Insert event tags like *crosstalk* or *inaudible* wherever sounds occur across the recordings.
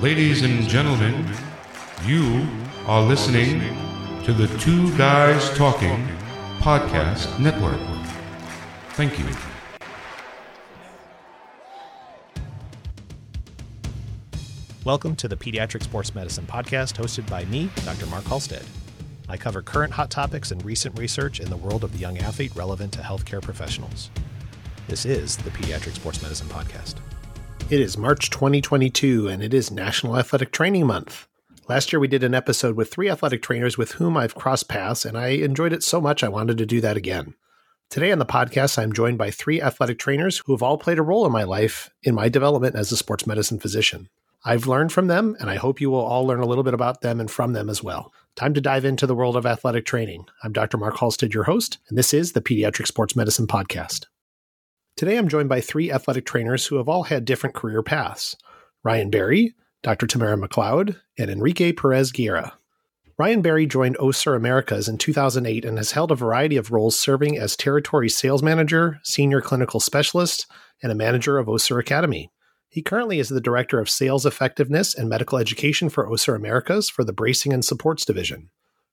Ladies and gentlemen, you are listening to the Two Guys Talking Podcast Network. Thank you. Welcome to the Pediatric Sports Medicine Podcast, hosted by me, Dr. Mark Halstead. I cover current hot topics and recent research in the world of the young athlete relevant to healthcare professionals. This is the Pediatric Sports Medicine Podcast. It is March 2022, and it is National Athletic Training Month. Last year, we did an episode with three athletic trainers with whom I've crossed paths, and I enjoyed it so much I wanted to do that again. Today on the podcast, I'm joined by three athletic trainers who have all played a role in my life in my development as a sports medicine physician. I've learned from them, and I hope you will all learn a little bit about them and from them as well. Time to dive into the world of athletic training. I'm Dr. Mark Halstead, your host, and this is the Pediatric Sports Medicine Podcast. Today I'm joined by three athletic trainers who have all had different career paths Ryan Berry, Dr. Tamara McLeod, and Enrique Perez Guerra. Ryan Berry joined Össur Americas in 2008 and has held a variety of roles serving as territory sales manager, senior clinical specialist, and a manager of Össur Academy. He currently is the Director of Sales Effectiveness and Medical Education for Össur Americas for the Bracing and Supports Division.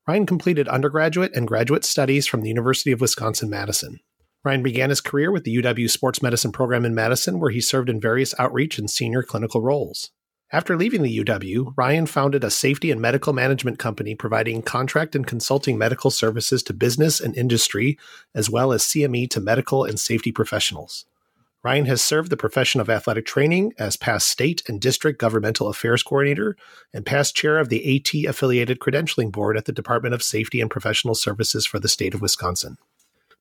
Ryan completed undergraduate and graduate studies from the University of Wisconsin Madison. Ryan began his career with the UW Sports Medicine program in Madison, where he served in various outreach and senior clinical roles. After leaving the UW, Ryan founded a safety and medical management company providing contract and consulting medical services to business and industry, as well as CME to medical and safety professionals. Ryan has served the profession of athletic training as past state and district governmental affairs coordinator and past chair of the AT affiliated credentialing board at the Department of Safety and Professional Services for the state of Wisconsin.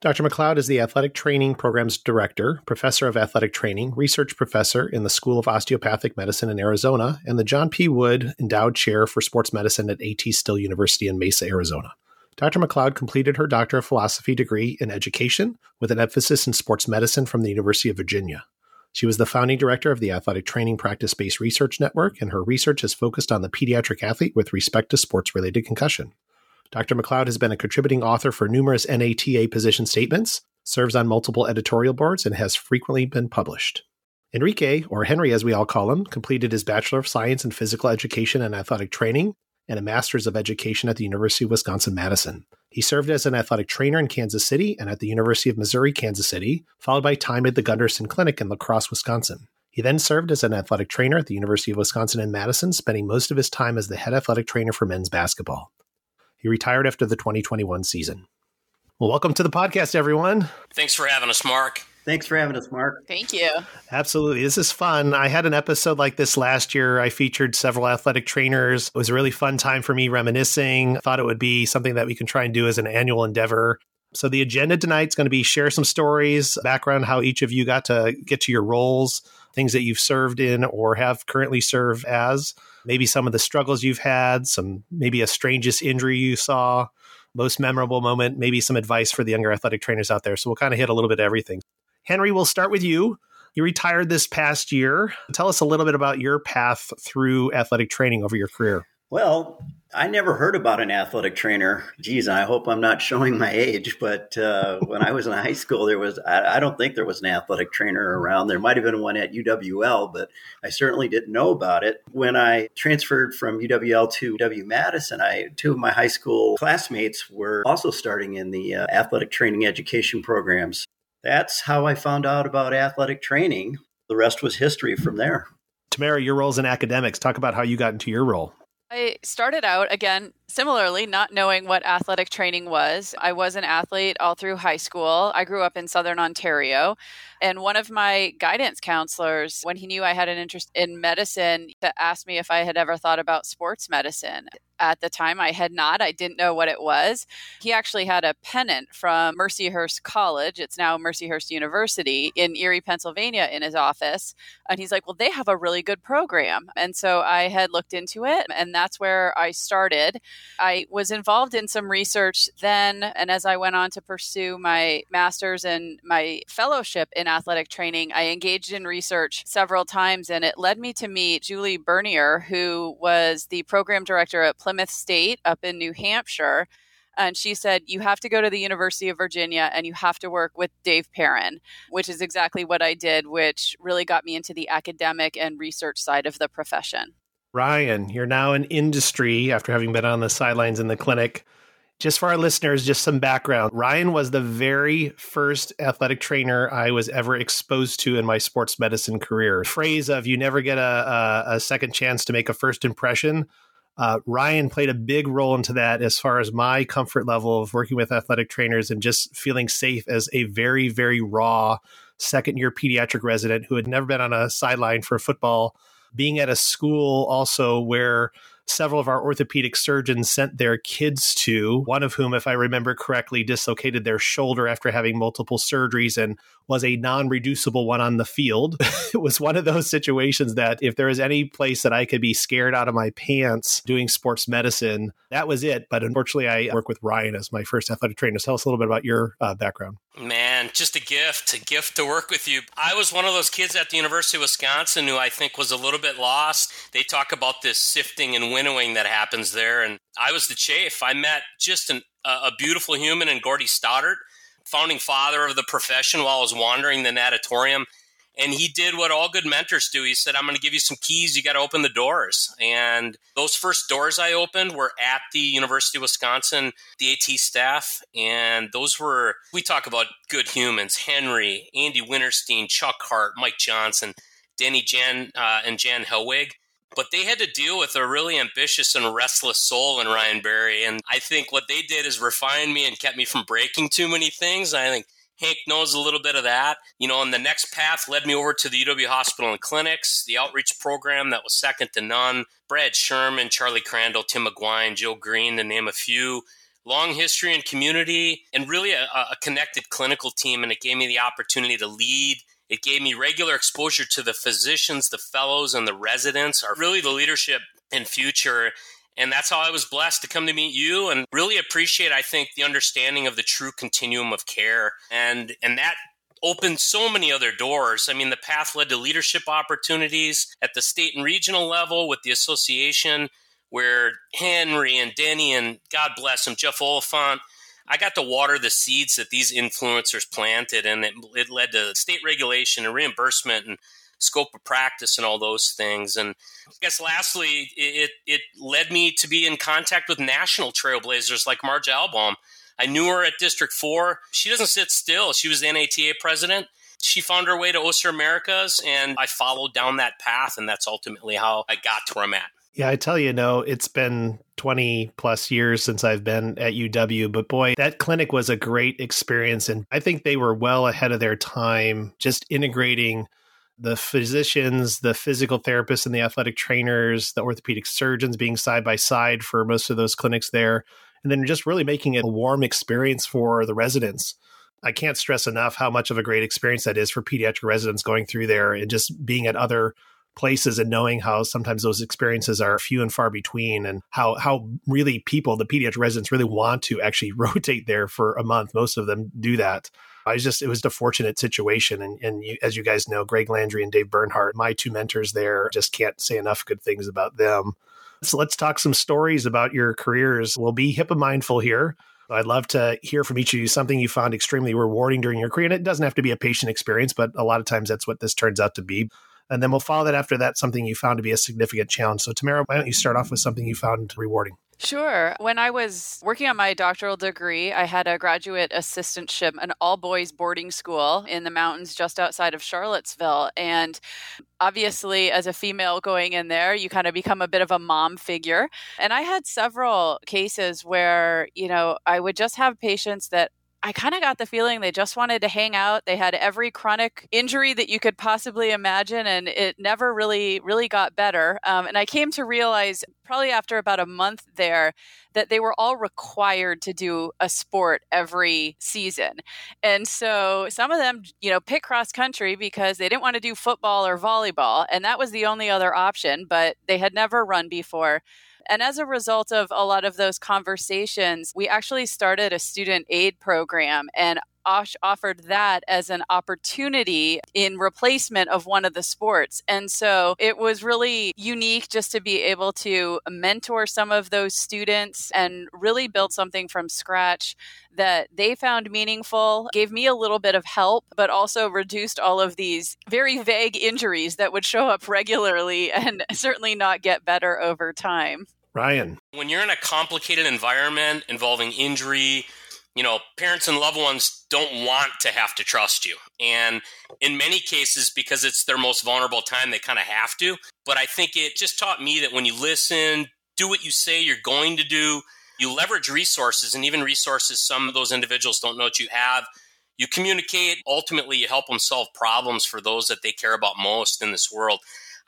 Dr. McLeod is the Athletic Training Program's Director, Professor of Athletic Training, Research Professor in the School of Osteopathic Medicine in Arizona, and the John P. Wood Endowed Chair for Sports Medicine at AT Still University in Mesa, Arizona. Dr. McLeod completed her Doctor of Philosophy degree in education with an emphasis in sports medicine from the University of Virginia. She was the founding director of the Athletic Training Practice Based Research Network, and her research is focused on the pediatric athlete with respect to sports related concussion. Dr. McLeod has been a contributing author for numerous NATA position statements, serves on multiple editorial boards, and has frequently been published. Enrique, or Henry as we all call him, completed his Bachelor of Science in Physical Education and Athletic Training and a Master's of Education at the University of Wisconsin Madison. He served as an athletic trainer in Kansas City and at the University of Missouri Kansas City, followed by time at the Gundersen Clinic in La Crosse, Wisconsin. He then served as an athletic trainer at the University of Wisconsin in Madison, spending most of his time as the head athletic trainer for men's basketball. He retired after the 2021 season. Well, welcome to the podcast, everyone. Thanks for having us, Mark. Thanks for having us, Mark. Thank you. Absolutely. This is fun. I had an episode like this last year. I featured several athletic trainers. It was a really fun time for me reminiscing. Thought it would be something that we can try and do as an annual endeavor. So the agenda tonight is going to be share some stories, background how each of you got to get to your roles, things that you've served in or have currently served as, maybe some of the struggles you've had, some maybe a strangest injury you saw, most memorable moment, maybe some advice for the younger athletic trainers out there. So we'll kind of hit a little bit of everything. Henry, we'll start with you. You retired this past year. Tell us a little bit about your path through athletic training over your career. Well, I never heard about an athletic trainer. Geez, I hope I'm not showing my age, but uh, when I was in high school, there was, I, I, don't think there was an athletic trainer around. There might have been one at UWL, but I certainly didn't know about it. When I transferred from UWL to W Madison, I, two of my high school classmates were also starting in the uh, athletic training education programs that's how I found out about athletic training. The rest was history from there. Tamara, your roles in academics. Talk about how you got into your role. I started out again similarly not knowing what athletic training was. I was an athlete all through high school. I grew up in southern Ontario, and one of my guidance counselors when he knew I had an interest in medicine asked me if I had ever thought about sports medicine at the time I had not. I didn't know what it was. He actually had a pennant from Mercyhurst College. It's now Mercyhurst University in Erie, Pennsylvania, in his office. And he's like, Well, they have a really good program. And so I had looked into it, and that's where I started. I was involved in some research then. And as I went on to pursue my master's and my fellowship in athletic training, I engaged in research several times, and it led me to meet Julie Bernier, who was the program director at Plymouth State up in New Hampshire. And she said, You have to go to the University of Virginia and you have to work with Dave Perrin, which is exactly what I did, which really got me into the academic and research side of the profession. Ryan, you're now in industry after having been on the sidelines in the clinic. Just for our listeners, just some background. Ryan was the very first athletic trainer I was ever exposed to in my sports medicine career. Phrase of you never get a, a, a second chance to make a first impression. Uh, Ryan played a big role into that as far as my comfort level of working with athletic trainers and just feeling safe as a very, very raw second year pediatric resident who had never been on a sideline for football, being at a school also where several of our orthopedic surgeons sent their kids to, one of whom, if I remember correctly, dislocated their shoulder after having multiple surgeries and was a non reducible one on the field. *laughs* it was one of those situations that if there was any place that I could be scared out of my pants doing sports medicine, that was it. But unfortunately, I work with Ryan as my first athletic trainer. Tell us a little bit about your uh, background. Man, just a gift, a gift to work with you. I was one of those kids at the University of Wisconsin who I think was a little bit lost. They talk about this sifting and winnowing that happens there, and I was the chafe. I met just an, a beautiful human in Gordy Stoddart founding father of the profession while I was wandering the natatorium. And he did what all good mentors do. He said, I'm going to give you some keys. You got to open the doors. And those first doors I opened were at the University of Wisconsin the AT staff. And those were, we talk about good humans Henry, Andy Winterstein, Chuck Hart, Mike Johnson, Danny Jan, uh, and Jan Helwig. But they had to deal with a really ambitious and restless soul in Ryan Berry. And I think what they did is refine me and kept me from breaking too many things. I think Hank knows a little bit of that. You know, and the next path led me over to the UW Hospital and Clinics, the outreach program that was second to none. Brad Sherman, Charlie Crandall, Tim McGuine, Joe Green, to name a few. Long history and community, and really a, a connected clinical team. And it gave me the opportunity to lead it gave me regular exposure to the physicians, the fellows, and the residents, are really the leadership and future. And that's how I was blessed to come to meet you and really appreciate, I think, the understanding of the true continuum of care. And and that opened so many other doors. I mean, the path led to leadership opportunities at the state and regional level with the association, where Henry and Denny and God bless him, Jeff Oliphant I got to water the seeds that these influencers planted, and it, it led to state regulation and reimbursement and scope of practice and all those things. And I guess lastly, it, it led me to be in contact with national trailblazers like Marge Albohm. I knew her at District 4. She doesn't sit still. She was the NATA president. She found her way to Össur Americas, and I followed down that path, and that's ultimately how I got to where I'm at. Yeah, I tell you, no, it's been 20 plus years since I've been at UW, but boy, that clinic was a great experience. And I think they were well ahead of their time, just integrating the physicians, the physical therapists, and the athletic trainers, the orthopedic surgeons being side by side for most of those clinics there. And then just really making it a warm experience for the residents. I can't stress enough how much of a great experience that is for pediatric residents going through there and just being at other places and knowing how sometimes those experiences are few and far between and how how really people the pediatric residents really want to actually *laughs* rotate there for a month. Most of them do that. I was just it was a fortunate situation and and you, as you guys know Greg Landry and Dave Bernhardt my two mentors there just can't say enough good things about them. So let's talk some stories about your careers. We'll be HIPAA mindful here. I'd love to hear from each of you something you found extremely rewarding during your career. And it doesn't have to be a patient experience, but a lot of times that's what this turns out to be. And then we'll follow that after that, something you found to be a significant challenge. So, Tamara, why don't you start off with something you found rewarding? Sure. When I was working on my doctoral degree, I had a graduate assistantship, an all boys boarding school in the mountains just outside of Charlottesville. And obviously, as a female going in there, you kind of become a bit of a mom figure. And I had several cases where, you know, I would just have patients that I kind of got the feeling they just wanted to hang out. They had every chronic injury that you could possibly imagine, and it never really, really got better. Um, and I came to realize probably after about a month there that they were all required to do a sport every season. And so some of them, you know, pick cross country because they didn't want to do football or volleyball. And that was the only other option, but they had never run before. And as a result of a lot of those conversations, we actually started a student aid program. And offered that as an opportunity in replacement of one of the sports. And so it was really unique just to be able to mentor some of those students and really build something from scratch that they found meaningful, gave me a little bit of help, but also reduced all of these very vague injuries that would show up *laughs* regularly and certainly not get better over time. Ryan. When you're in a complicated environment involving injury, you know, parents and loved ones don't want to have to trust you. And in many cases, because it's their most vulnerable time, they kind of have to. But I think it just taught me that when you listen, do what you say you're going to do, you leverage resources and even resources some of those individuals don't know what you have you communicate ultimately you help them solve problems for those that they care about most in this world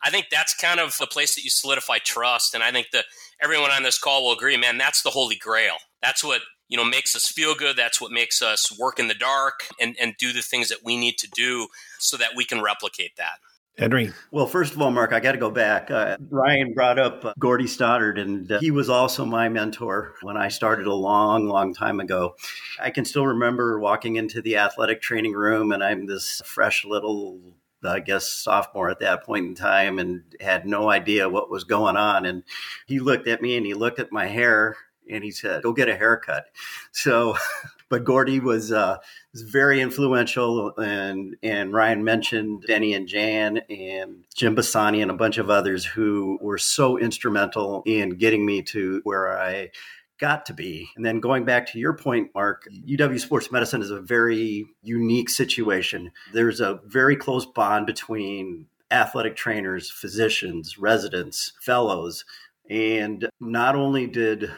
i think that's kind of the place that you solidify trust and i think that everyone on this call will agree man that's the holy grail that's what you know makes us feel good that's what makes us work in the dark and, and do the things that we need to do so that we can replicate that Henry. Well, first of all, Mark, I got to go back. Uh, Ryan brought up uh, Gordy Stoddard, and uh, he was also my mentor when I started a long, long time ago. I can still remember walking into the athletic training room, and I'm this fresh little I guess sophomore at that point in time and had no idea what was going on. And he looked at me and he looked at my hair and he said, "Go get a haircut." *laughs* So, but Gordy was uh, was very influential, and and Ryan mentioned Denny and Jan and Jim Bassani and a bunch of others who were so instrumental in getting me to where I got to be. And then going back to your point, Mark, UW Sports Medicine is a very unique situation. There's a very close bond between athletic trainers, physicians, residents, fellows. And not only did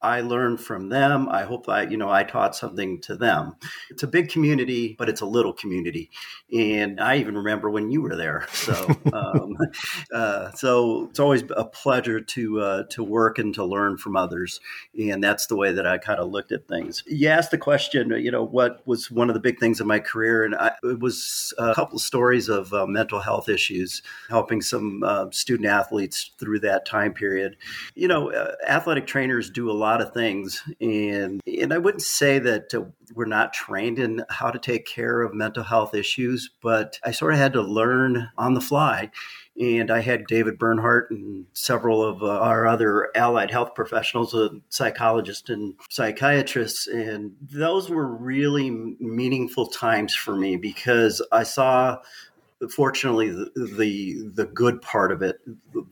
I learned from them. I hope I, you know, I taught something to them. It's a big community, but it's a little community, and I even remember when you were there. So, *laughs* um, uh, so it's always a pleasure to uh, to work and to learn from others, and that's the way that I kind of looked at things. You asked the question, you know, what was one of the big things in my career, and I, it was a couple of stories of uh, mental health issues, helping some uh, student athletes through that time period. You know, uh, athletic trainers do a lot lot of things. And, and I wouldn't say that uh, we're not trained in how to take care of mental health issues, but I sort of had to learn on the fly. And I had David Bernhardt and several of uh, our other allied health professionals, a psychologist and psychiatrists. And those were really meaningful times for me because I saw fortunately the, the, the good part of it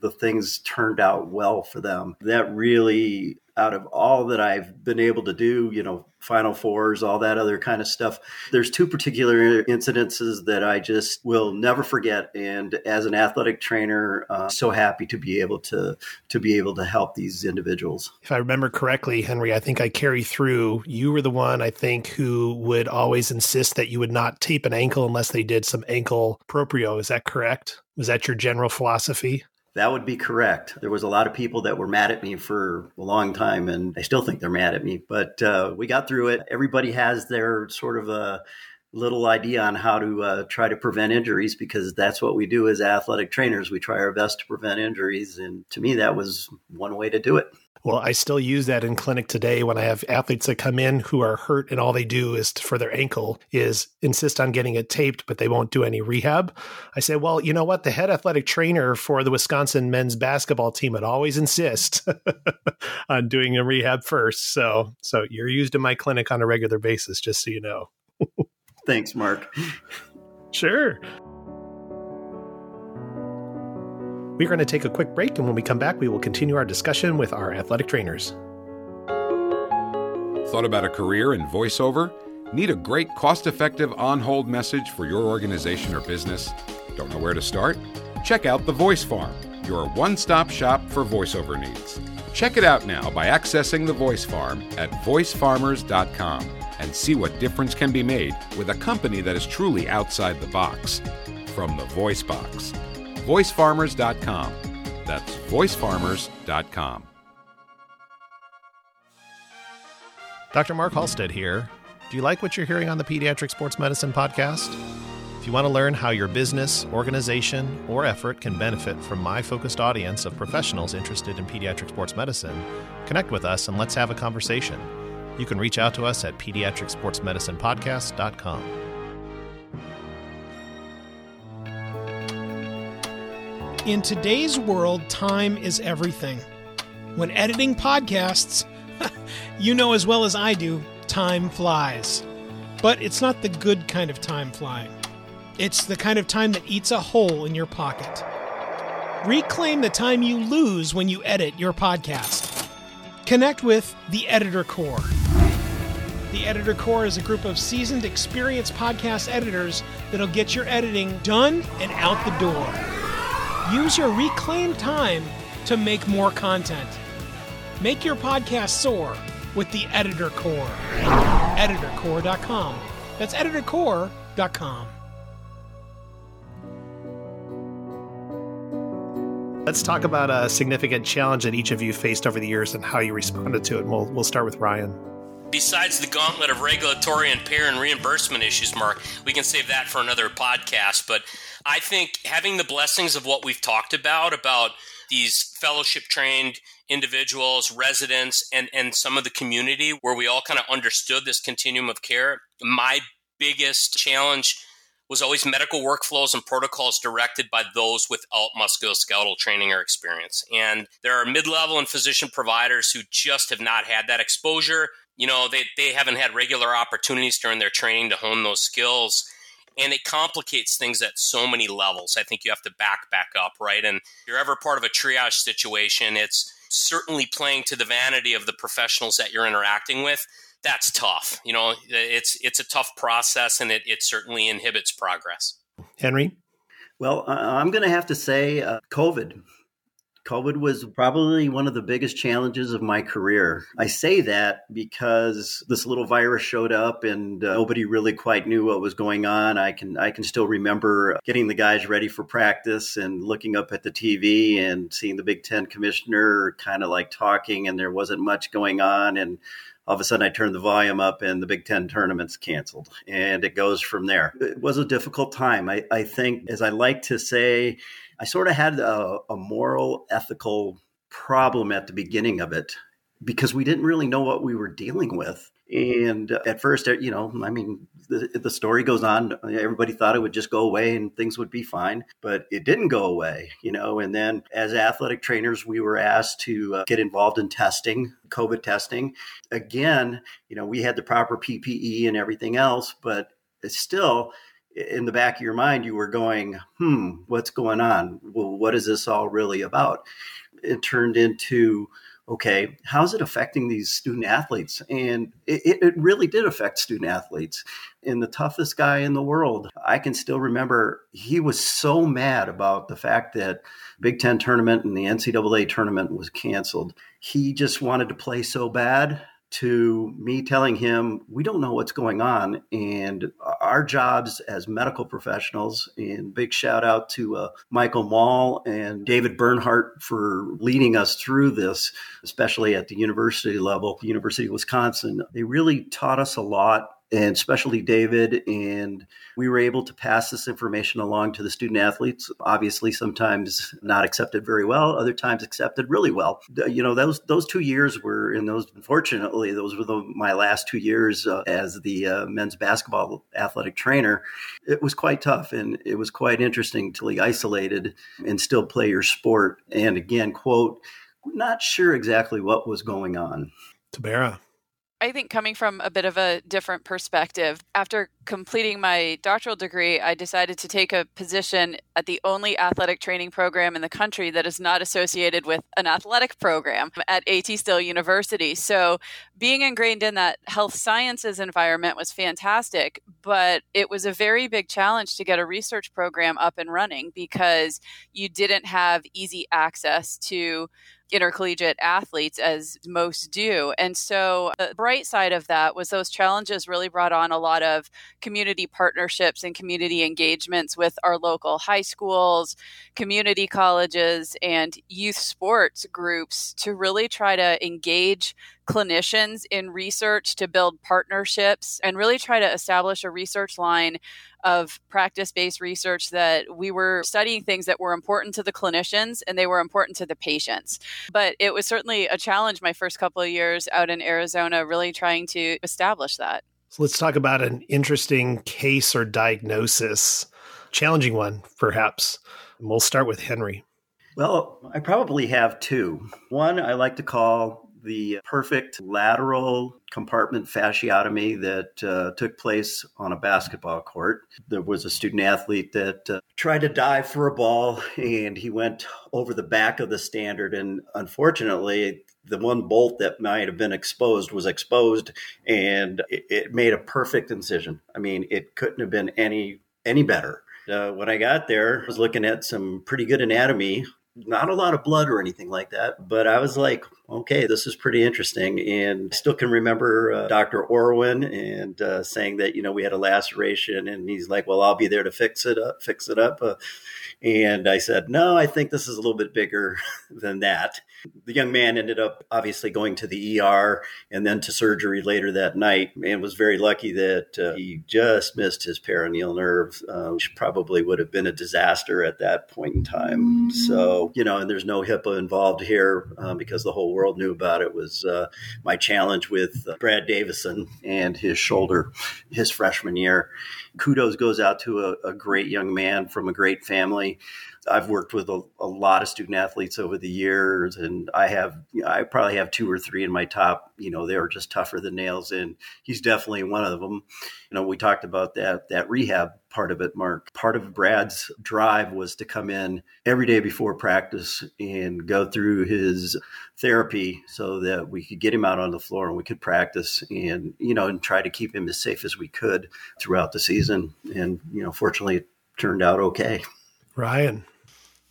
the, things turned out well for them that really out of all that I've been able to do, you know, Final Fours, all that other kind of stuff. There's two particular incidences that I just will never forget. And as an athletic trainer, uh, so happy to be able to to be able to help these individuals. If I remember correctly, Henry, I think I carry through. You were the one I think who would always insist that you would not tape an ankle unless they did some ankle proprio. Is that correct? Was that your general philosophy? That would be correct. There was a lot of people that were mad at me for a long time, and I still think they're mad at me. But uh, we got through it. Everybody has their sort of a little idea on how to uh, try to prevent injuries because that's what we do as athletic trainers. We try our best to prevent injuries, and to me, that was one way to do it. Well, I still use that in clinic today when I have athletes that come in who are hurt and all they do is for their ankle is insist on getting it taped, but they won't do any rehab. I say, well, you know what? The head athletic trainer for the Wisconsin men's basketball team would always insist *laughs* on doing a rehab first. So, so you're used in my clinic on a regular basis, just so you know. Thanks, Mark. Sure. We're going to take a quick break, and when we come back, we will continue our discussion with our athletic trainers. Thought about a career in voiceover? Need a great, cost effective on hold message for your organization or business? Don't know where to start? Check out The Voice Farm, your one stop shop for voiceover needs. Check it out now by accessing The Voice Farm at voicefarmers.com and see what difference can be made with a company that is truly outside the box. From the Voice Box voicefarmers.com. That's voicefarmers.com. Dr. Mark Halstead here. Do you like what you're hearing on the Pediatric Sports Medicine podcast? If you want to learn how your business, organization, or effort can benefit from my focused audience of professionals interested in pediatric sports medicine, connect with us and let's have a conversation. You can reach out to us at pediatricsportsmedicinepodcast.com. In today's world, time is everything. When editing podcasts, *laughs* you know as well as I do, time flies. But it's not the good kind of time flying. It's the kind of time that eats a hole in your pocket. Reclaim the time you lose when you edit your podcast. Connect with the Editor Core. The Editor Core is a group of seasoned, experienced podcast editors that'll get your editing done and out the door. Use your reclaimed time to make more content. Make your podcast soar with the Editor Core. EditorCore.com. That's EditorCore.com. Let's talk about a significant challenge that each of you faced over the years and how you responded to it. And we'll, we'll start with Ryan. Besides the gauntlet of regulatory and payer and reimbursement issues, Mark, we can save that for another podcast. But I think having the blessings of what we've talked about, about these fellowship trained individuals, residents, and, and some of the community where we all kind of understood this continuum of care, my biggest challenge was always medical workflows and protocols directed by those without musculoskeletal training or experience. And there are mid level and physician providers who just have not had that exposure. You know, they, they haven't had regular opportunities during their training to hone those skills. And it complicates things at so many levels. I think you have to back back up, right? And if you're ever part of a triage situation, it's certainly playing to the vanity of the professionals that you're interacting with that's tough. You know, it's it's a tough process, and it it certainly inhibits progress. Henry, well, I'm going to have to say uh, COVID. COVID was probably one of the biggest challenges of my career. I say that because this little virus showed up and uh, nobody really quite knew what was going on. I can I can still remember getting the guys ready for practice and looking up at the TV and seeing the Big 10 commissioner kind of like talking and there wasn't much going on and all of a sudden I turned the volume up and the Big Ten tournament's canceled. And it goes from there. It was a difficult time. I, I think, as I like to say, I sort of had a, a moral, ethical problem at the beginning of it because we didn't really know what we were dealing with. And at first, you know, I mean, the, the story goes on. Everybody thought it would just go away and things would be fine, but it didn't go away, you know. And then as athletic trainers, we were asked to uh, get involved in testing, COVID testing. Again, you know, we had the proper PPE and everything else, but it's still, in the back of your mind, you were going, hmm, what's going on? Well, what is this all really about? It turned into, okay, how's it affecting these student athletes? And it, it, really did affect student athletes. And the toughest guy in the world, I can still remember he was so mad about the fact that Big Ten tournament and the NCAA tournament was canceled. He just wanted to play so bad to me telling him, we don't know what's going on. And our jobs as medical professionals, and big shout out to uh, Michael Mall and David Bernhardt for leading us through this, especially at the university level, the University of Wisconsin. They really taught us a lot and especially David. And we were able to pass this information along to the student athletes. Obviously, sometimes not accepted very well, other times accepted really well. You know, those those two years were, in those unfortunately, those were the, my last two years uh, as the uh, men's basketball athletic trainer. It was quite tough, and it was quite interesting to be isolated and still play your sport. And again, quote, not sure exactly what was going on. Tamara. I think coming from a bit of a different perspective, after completing my doctoral degree, I decided to take a position at the only athletic training program in the country that is not associated with an athletic program at AT Still University. So, being ingrained in that health sciences environment was fantastic, but it was a very big challenge to get a research program up and running because you didn't have easy access to intercollegiate athletes as most do. And so uh, the bright side of that was those challenges really brought on a lot of community partnerships and community engagements with our local high schools, community colleges, and youth sports groups to really try to engage clinicians in research to build partnerships and really try to establish a research line of practice based research that we were studying things that were important to the clinicians and they were important to the patients. But it was certainly a challenge my first couple of years out in Arizona, really trying to establish that. So let's talk about an interesting case or diagnosis, challenging one, perhaps. And we'll start with Henry. Well, I probably have two. One I like to call the perfect lateral compartment fasciotomy that uh, took place on a basketball court. There was a student athlete that uh, tried to dive for a ball and he went over the back of the standard. And unfortunately, the one bolt that might have been exposed was exposed and it, it made a perfect incision. I mean, it couldn't have been any any better. Uh, when I got there, I was looking at some pretty good anatomy not a lot of blood or anything like that. But I was like, okay, this is pretty interesting. And I still can remember uh, Dr. Orwin and uh, saying that, you know, we had a laceration and he's like, well, I'll be there to fix it up, fix it up. Uh, and I said, no, I think this is a little bit bigger *laughs* than that. The young man ended up obviously going to the ER and then to surgery later that night and was very lucky that uh, he just missed his peroneal nerve, uh, which probably would have been a disaster at that point in time. So, you know, and there's no HIPAA involved here uh, because the whole world knew about it was uh, my challenge with uh, Brad Davison and his shoulder his freshman year kudos goes out to a, a, great young man from a great family. I've worked with a, a, lot of student athletes over the years, and I have, you know, I probably have two or three in my top. You know, they are just tougher than nails, and he's definitely one of them. You know, we talked about that that rehab part of it, Mark. Part of Brad's drive was to come in every day before practice and go through his therapy so that we could get him out on the floor and we could practice and, you know, and try to keep him as safe as we could throughout the season. And, you know, fortunately, it turned out okay. Ryan.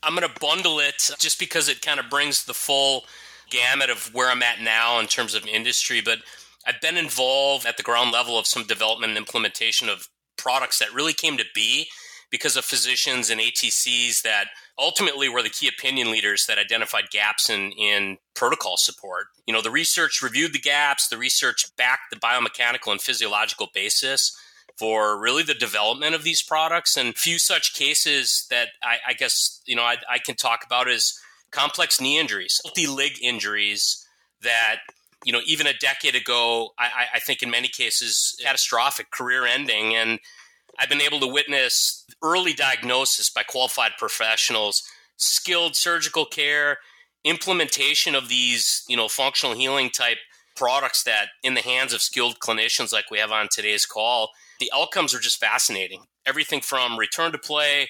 I'm going to bundle it just because it kind of brings the full gamut of where I'm at now in terms of industry. But I've been involved at the ground level of some development and implementation of products that really came to be because of physicians and ATCs that ultimately were the key opinion leaders that identified gaps in, in protocol support. You know, the research reviewed the gaps, the research backed the biomechanical and physiological basis for really the development of these products. And few such cases that I, I guess, you know, I, I can talk about is complex knee injuries, multi lig injuries that you know, even a decade ago, I, I, think in many cases catastrophic, career ending. And I've been able to witness early diagnosis by qualified professionals, skilled surgical care, implementation of these, you know, functional healing type products that in the hands of skilled clinicians like we have on today's call, the outcomes are just fascinating. Everything from return to play,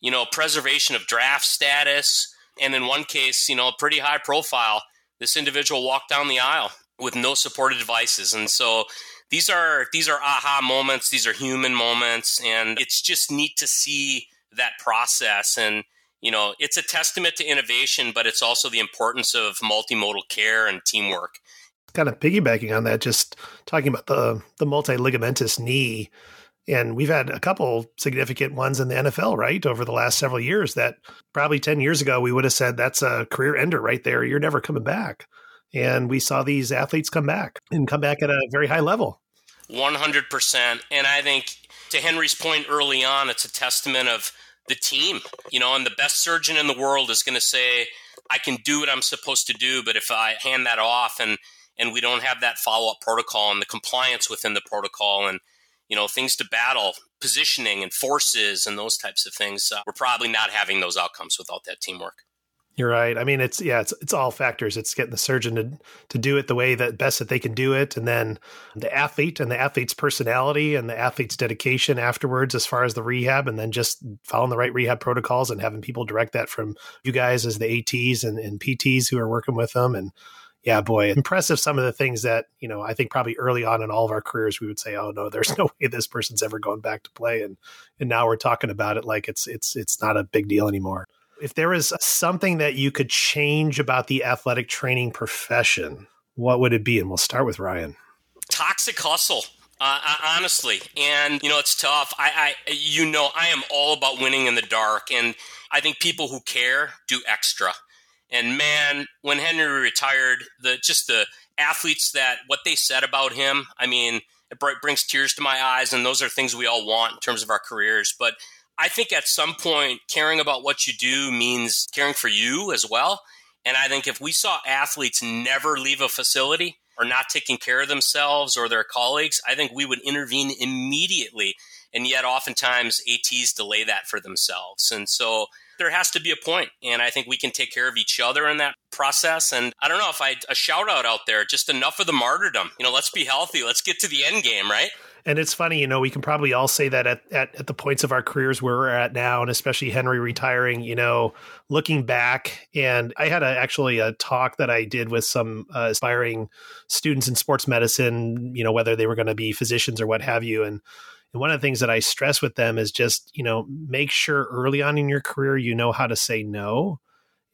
you know, preservation of draft status, and in one case, you know, pretty high profile, this individual walked down the aisle with no supported devices. And so these are these are aha moments, these are human moments, and it's just neat to see that process and you know, it's a testament to innovation, but it's also the importance of multimodal care and teamwork kind of piggybacking on that, just talking about the the multi ligamentous knee, and we've had a couple significant ones in the NFL, right, over the last several years. That probably ten years ago we would have said that's a career ender right there. You're never coming back, and we saw these athletes come back and come back at a very high level. One hundred percent, and I think to Henry's point early on, it's a testament of the team. You know, and the best surgeon in the world is going to say, "I can do what I'm supposed to do," but if I hand that off and and we don't have that follow up protocol and the compliance within the protocol and you know things to battle positioning and forces and those types of things uh, we're probably not having those outcomes without that teamwork. You're right. I mean it's yeah it's it's all factors. It's getting the surgeon to to do it the way that best that they can do it. And then the athlete and the athlete's personality and the athlete's dedication afterwards as far as the rehab and then just following the right rehab protocols and having people direct that from you guys as the ats and, and pts who are working with them and yeah, boy, impressive some of the things that, you know, I think probably early on in all of our careers we would say, oh no, there's *laughs* no way this person's ever going back to play and and now we're talking about it like it's it's it's not a big deal anymore. If there was something that you could change about the athletic training profession, what would it be? And we'll start with Ryan. Toxic hustle. Uh, honestly, and you know it's tough. I, I, you know, I am all about winning in the dark, and I think people who care do extra. And man, when Henry retired, the just the athletes that what they said about him, I mean, it brings tears to my eyes, and those are things we all want in terms of our careers. But I think at some point, caring about what you do means caring for you as well. And I think if we saw athletes never leave a facility or not taking care of themselves or their colleagues, I think we would intervene immediately. And yet, oftentimes, ATs delay that for themselves. And so there has to be a point, and I think we can take care of each other in that process. And I don't know if I a shout out out there, just enough of the martyrdom. You know, let's be healthy. Let's get to the end game, right? And it's funny, you know, we can probably all say that at, at, at, the points of our careers where we're at now, and especially Henry retiring, you know, looking back. And I had a, actually a talk that I did with some uh, aspiring students in sports medicine, you know, whether they were going to be physicians or what have you. And, and one of the things that I stress with them is just, you know, make sure early on in your career you know how to say no.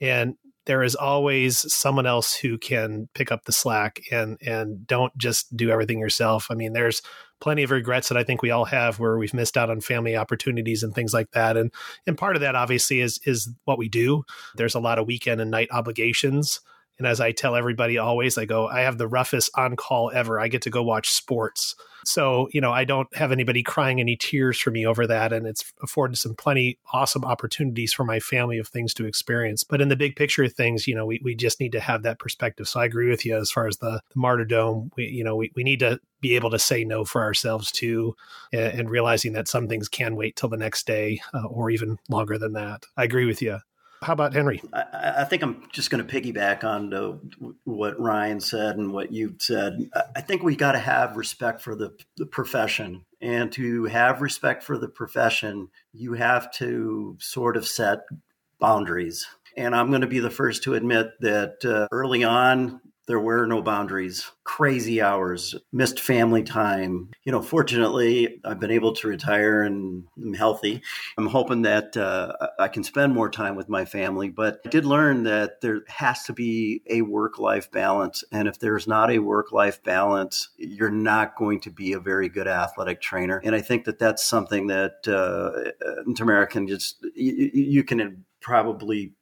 And there is always someone else who can pick up the slack and and don't just do everything yourself. I mean, there's plenty of regrets that I think we all have where we've missed out on family opportunities and things like that. And and part of that obviously is is what we do. There's a lot of weekend and night obligations. And as I tell everybody always, I go, I have the roughest on call ever. I get to go watch sports. So, you know, I don't have anybody crying any tears for me over that. And it's afforded some plenty awesome opportunities for my family of things to experience. But in the big picture of things, you know, we, we just need to have that perspective. So I agree with you as far as the, the martyrdom. We, you know, we, we need to be able to say no for ourselves too, and, realizing that some things can wait till the next day uh, or even longer than that. I agree with you. How about Henry? I, I think I'm just going to piggyback on to what Ryan said and what you said. I think we got to have respect for the, the profession. And to have respect for the profession, you have to sort of set boundaries. And I'm going to be the first to admit that uh, early on, there were no boundaries, crazy hours, missed family time. You know, fortunately, I've been able to retire and I'm healthy. I'm hoping that uh, I can spend more time with my family, but I did learn that there has to be a work life balance. And if there's not a work life balance, you're not going to be a very good athletic trainer. And I think that that's something that uh, Tamara can just, you, you can probably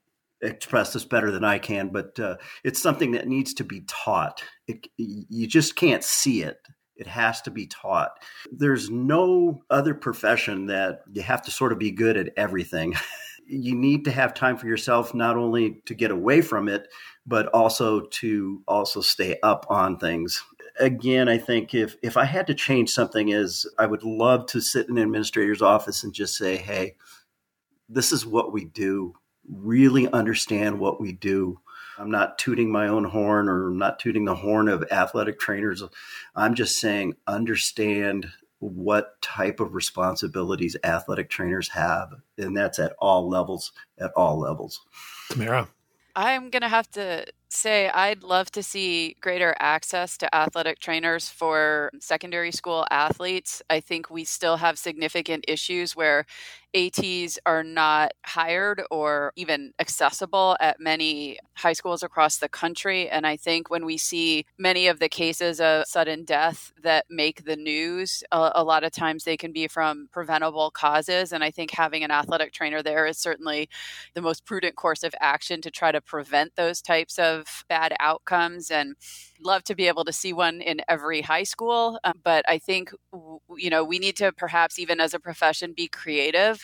express this better than I can, but uh, it's something that needs to be taught. It, you just can't see it. It has to be taught. There's no other profession that you have to sort of be good at everything. *laughs* you need to have time for yourself, not only to get away from it, but also to also stay up on things. Again, I think if if I had to change something, is I would love to sit in an administrator's office and just say, "Hey, this is what we do really understand what we do. I'm not tooting my own horn or not tooting the horn of athletic trainers. I'm just saying understand what type of responsibilities athletic trainers have. And that's at all levels, at all levels. Tamara. I'm going to have to say I'd love to see greater access to athletic trainers for secondary school athletes. I think we still have significant issues where ATs are not hired or even accessible at many high schools across the country. And I think when we see many of the cases of sudden death that make the news, a, a, lot of times they can be from preventable causes. And I think having an athletic trainer there is certainly the most prudent course of action to try to prevent those types of bad outcomes. And love to be able to see one in every high school. Um, but I think, you know, we need to perhaps even as a profession be creative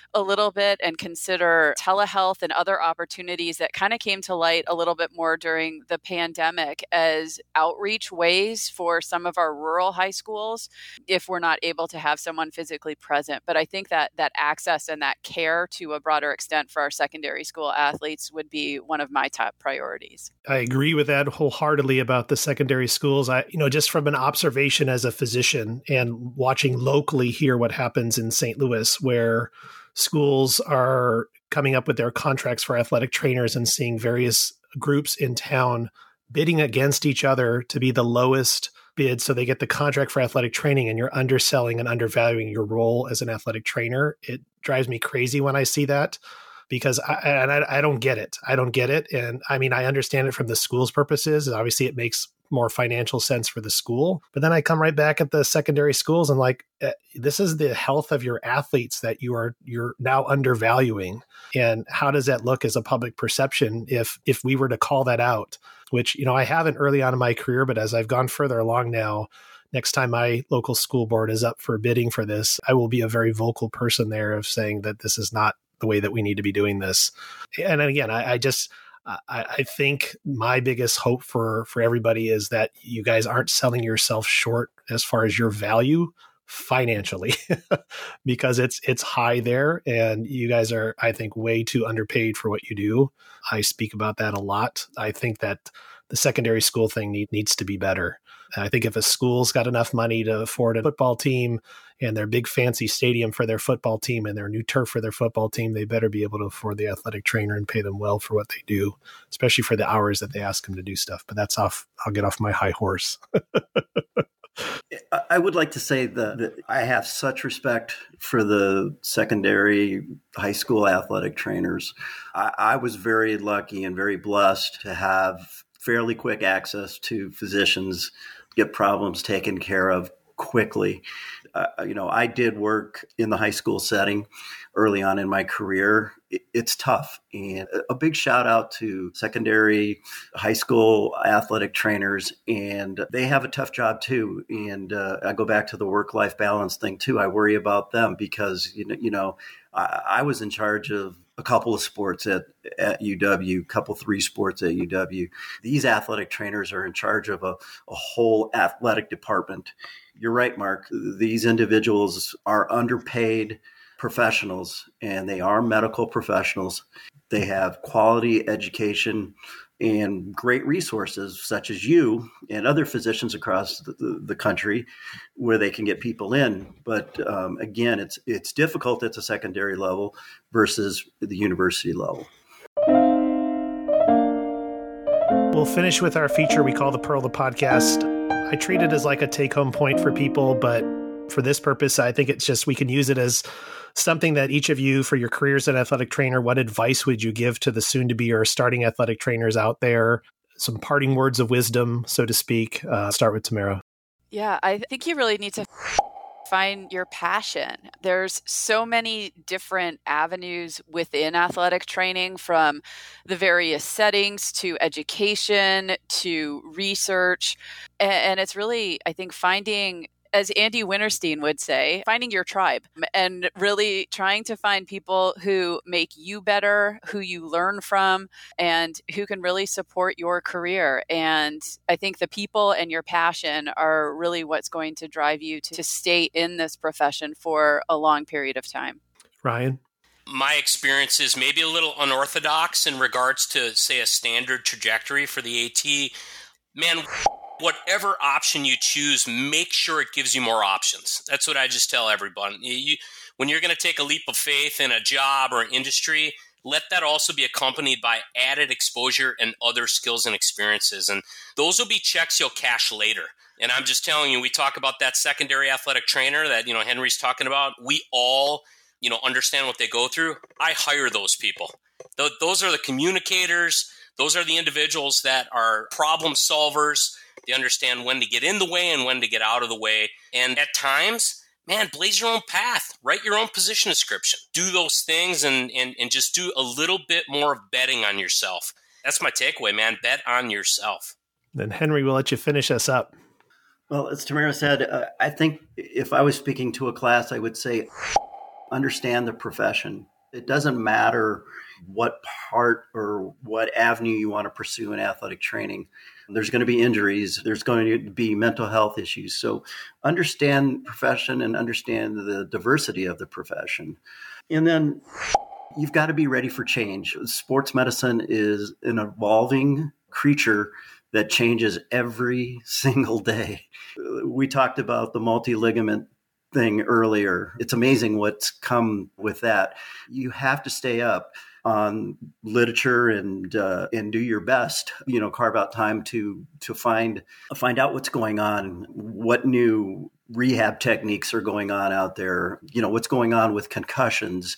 a little bit and consider telehealth and other opportunities that kind of came to light a little bit more during the pandemic as outreach ways for some of our rural high schools if we're not able to have someone physically present. But I think that that access and that care to a broader extent for our secondary school athletes would be one of my top priorities. I agree with that wholeheartedly about the secondary schools. I, you know, just from an observation as a physician and watching locally here what happens in St. Louis, where schools are coming up with their contracts for athletic trainers and seeing various groups in town bidding against each other to be the lowest bid so they get the contract for athletic training and you're underselling and undervaluing your role as an athletic trainer. It drives me crazy when i see that because I, and I, I don't get it i don't get it and i mean i understand it from the school's purposes and obviously it makes more financial sense for the school. But then I come right back at the secondary schools and like eh, this is the health of your athletes that you are you're now undervaluing. And how does that look as a public perception if if we were to call that out? Which, you know, I haven't early on in my career, but as I've gone further along now, next time my local school board is up for bidding for this, I will be a very vocal person there of saying that this is not the way that we need to be doing this. And again, I, I just I, I, think my biggest hope for for everybody is that you guys aren't selling yourself short as far as your value financially *laughs* because it's it's high there and you guys are I think way too underpaid for what you do. I speak about that a lot. I think that the secondary school thing need, needs to be better. I think if a school's got enough money to afford a football team and their big fancy stadium for their football team and their new turf for their football team, they better be able to afford the athletic trainer and pay them well for what they do, especially for the hours that they ask them to do stuff. But that's off. I'll get off my high horse. *laughs* I would like to say that I have such respect for the secondary high school athletic trainers. I, I was very lucky and very blessed to have fairly quick access to physicians, get problems taken care of quickly. Uh, you know, I did work in the high school setting early on in my career. It's tough. And a big shout out to secondary, high school athletic trainers. And they have a tough job too. And uh, I go back to the work life balance thing too. I worry about them because, you know, you know I, I was in charge of a couple of sports at, at UW, couple three sports at UW. These athletic trainers are in charge of a, a whole athletic department. You're right, Mark. These individuals are underpaid professionals and they are medical professionals. They have quality education and great resources such as you and other physicians across the, the country where they can get people in. But um, again it's it's difficult at the secondary level versus the university level. We'll finish with our feature we call the pearl the podcast. I treat it as like a take-home point for people but for this purpose i think it's just we can use it as something that each of you, for your careers as an athletic trainer, what advice would you give to the soon to be or starting athletic trainers out there? Some parting words of wisdom, so to speak. Uh, start with Tamara. Yeah, I think you really need to find your passion. There's so many different avenues within athletic training from the various settings to education to research. And it's really, I think, finding as Andy Winterstein would say, finding your tribe and really trying to find people who make you better, who you learn from, and who can really support your career. And I think the people and your passion are really what's going to drive you to, to stay in this profession for a long period of time. Ryan? my experience is maybe a little unorthodox in regards to, say, a standard trajectory for the AT. Man, whatever option you choose, make sure it gives you more options. That's what I just tell everyone. You, when you're going to take a leap of faith in a job or an industry, let that also be accompanied by added exposure and other skills and experiences. And those will be checks you'll cash later. And I'm just telling you, we talk about that secondary athletic trainer that, you know, Henry's talking about. We all, you know, understand what they go through. I hire those people. Those are the communicators. Those are the individuals that are problem solvers they understand when to get in the way and when to get out of the way. And at times, man, blaze your own path, write your own position description, do those things and, and, and just do a little bit more of betting on yourself. That's my takeaway, man. Bet on yourself. Then Henry, we'll let you finish us up. Well, as Tamara said, uh, I think if I was speaking to a class, I would say understand the profession. It doesn't matter what part or what avenue you want to pursue in athletic training. There's going to be injuries, there's going to be mental health issues. So understand profession and understand the diversity of the profession. And then you've got to be ready for change. Sports medicine is an evolving creature that changes every single day. We talked about the multi ligament thing earlier. It's amazing what's come with that. You have to stay up on literature and uh, and do your best. You know, carve out time to to find find out what's going on, what new rehab techniques are going on out there. You know, what's going on with concussions,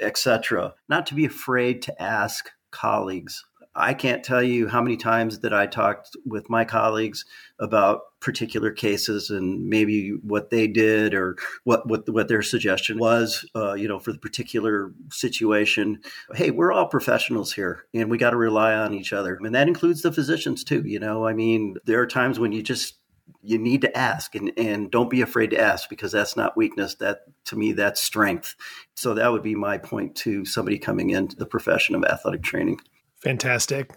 etc. Not to be afraid to ask colleagues I can't tell you how many times that I talked with my colleagues about particular cases and maybe what they did or what what, what their suggestion was, uh, you know, for the particular situation. Hey, we're all professionals here, and we got to rely on each other, and that includes the physicians too. You know, I mean, there are times when you just you need to ask and, and don't be afraid to ask because that's not weakness. That to me, that's strength. So that would be my point to somebody coming into the profession of athletic training. Fantastic.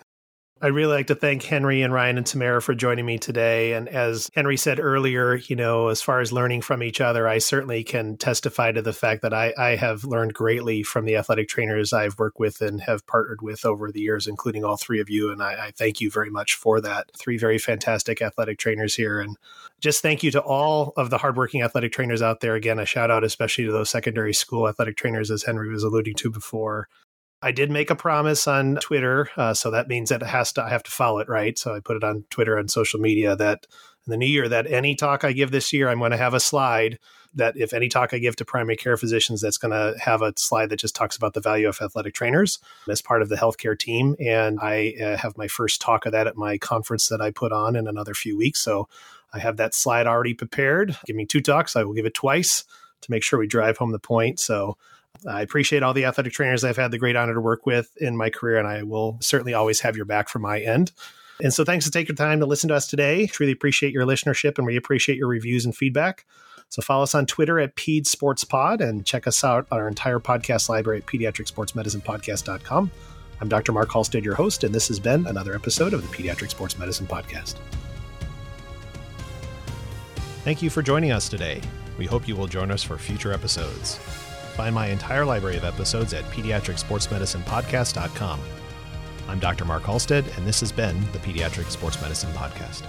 I'd really like to thank Henry and Ryan and Tamara for joining me today. And as Henry said earlier, you know, as far as learning from each other, I certainly can testify to the fact that I, I have learned greatly from the athletic trainers I've worked with and have partnered with over the years, including all three of you. And I, I thank you very much for that. Three very fantastic athletic trainers here. And just thank you to all of the hardworking athletic trainers out there. Again, a shout out especially to those secondary school athletic trainers, as Henry was alluding to before. I did make a promise on Twitter, uh, so that means that it has to I have to follow it, right? So I put it on Twitter and social media that in the new year that any talk I give this year, I'm going to have a slide that if any talk I give to primary care physicians, that's going to have a slide that just talks about the value of athletic trainers as part of the healthcare team. And I uh, have my first talk of that at my conference that I put on in another few weeks. So I have that slide already prepared. Give me two talks. I will give it twice to make sure we drive home the point. So I appreciate all the athletic trainers I've had the great honor to work with in my career, and I will certainly always have your back from my end. And so thanks for taking time to listen to us today. Truly appreciate your listenership and we appreciate your reviews and feedback. So follow us on Twitter at Ped Sports Pod and check us out on our entire podcast library at pediatricsportsmedicinepodcast.com. I'm Dr. Mark Halstead, your host, and this has been another episode of the Pediatric Sports Medicine Podcast. Thank you for joining us today. We hope you will join us for future episodes. Find my entire library of episodes at pediatricsportsmedicinepodcast.com. I'm Dr. Mark Halstead, and this has been the Pediatric Sports Medicine Podcast.